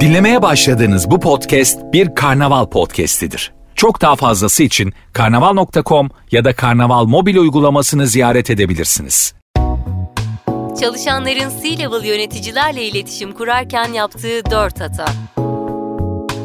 Dinlemeye başladığınız bu podcast bir karnaval podcastidir. Çok daha fazlası için karnaval.com ya da karnaval mobil uygulamasını ziyaret edebilirsiniz. Çalışanların C-level yöneticilerle iletişim kurarken yaptığı 4 hata.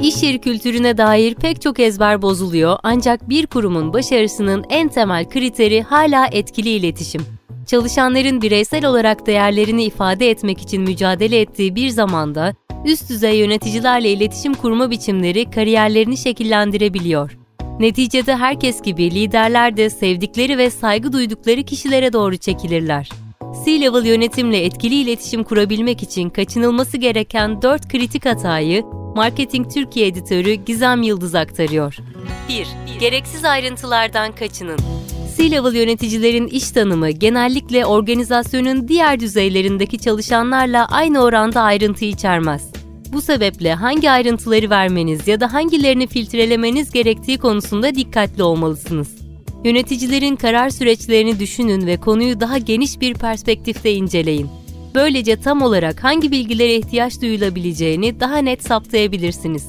İş yeri kültürüne dair pek çok ezber bozuluyor ancak bir kurumun başarısının en temel kriteri hala etkili iletişim. Çalışanların bireysel olarak değerlerini ifade etmek için mücadele ettiği bir zamanda üst düzey yöneticilerle iletişim kurma biçimleri kariyerlerini şekillendirebiliyor. Neticede herkes gibi liderler de sevdikleri ve saygı duydukları kişilere doğru çekilirler. C-level yönetimle etkili iletişim kurabilmek için kaçınılması gereken 4 kritik hatayı Marketing Türkiye editörü Gizem Yıldız aktarıyor. 1. Gereksiz ayrıntılardan kaçının. C-level yöneticilerin iş tanımı genellikle organizasyonun diğer düzeylerindeki çalışanlarla aynı oranda ayrıntı içermez. Bu sebeple hangi ayrıntıları vermeniz ya da hangilerini filtrelemeniz gerektiği konusunda dikkatli olmalısınız. Yöneticilerin karar süreçlerini düşünün ve konuyu daha geniş bir perspektifte inceleyin. Böylece tam olarak hangi bilgilere ihtiyaç duyulabileceğini daha net saptayabilirsiniz.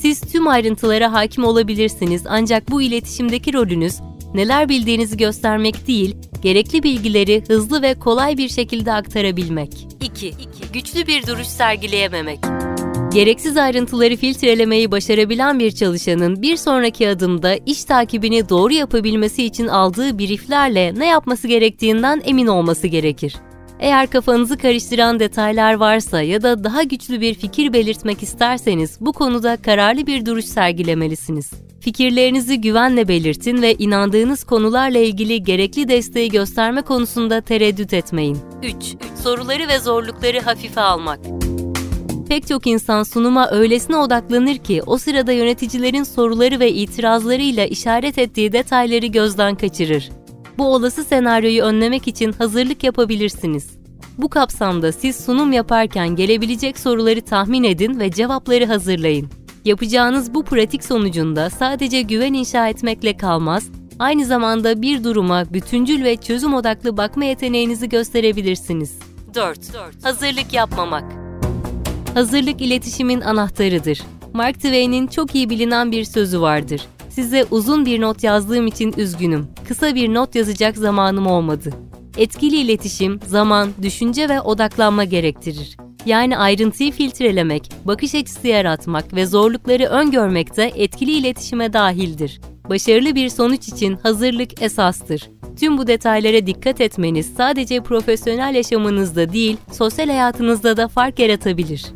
Siz tüm ayrıntılara hakim olabilirsiniz ancak bu iletişimdeki rolünüz neler bildiğinizi göstermek değil, gerekli bilgileri hızlı ve kolay bir şekilde aktarabilmek. 2. Güçlü bir duruş sergileyememek. Gereksiz ayrıntıları filtrelemeyi başarabilen bir çalışanın bir sonraki adımda iş takibini doğru yapabilmesi için aldığı brieflerle ne yapması gerektiğinden emin olması gerekir. Eğer kafanızı karıştıran detaylar varsa ya da daha güçlü bir fikir belirtmek isterseniz bu konuda kararlı bir duruş sergilemelisiniz. Fikirlerinizi güvenle belirtin ve inandığınız konularla ilgili gerekli desteği gösterme konusunda tereddüt etmeyin. 3. Soruları ve zorlukları hafife almak. Pek çok insan sunuma öylesine odaklanır ki o sırada yöneticilerin soruları ve itirazlarıyla işaret ettiği detayları gözden kaçırır. Bu olası senaryoyu önlemek için hazırlık yapabilirsiniz. Bu kapsamda siz sunum yaparken gelebilecek soruları tahmin edin ve cevapları hazırlayın. Yapacağınız bu pratik sonucunda sadece güven inşa etmekle kalmaz, aynı zamanda bir duruma bütüncül ve çözüm odaklı bakma yeteneğinizi gösterebilirsiniz. 4. Hazırlık yapmamak. Hazırlık iletişimin anahtarıdır. Mark Twain'in çok iyi bilinen bir sözü vardır. Size uzun bir not yazdığım için üzgünüm. Kısa bir not yazacak zamanım olmadı. Etkili iletişim, zaman, düşünce ve odaklanma gerektirir. Yani ayrıntıyı filtrelemek, bakış açısı yaratmak ve zorlukları öngörmek de etkili iletişime dahildir. Başarılı bir sonuç için hazırlık esastır. Tüm bu detaylara dikkat etmeniz sadece profesyonel yaşamınızda değil, sosyal hayatınızda da fark yaratabilir.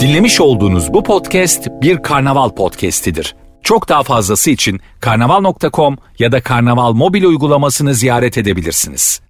Dinlemiş olduğunuz bu podcast bir karnaval podcastidir. Çok daha fazlası için karnaval.com ya da karnaval mobil uygulamasını ziyaret edebilirsiniz.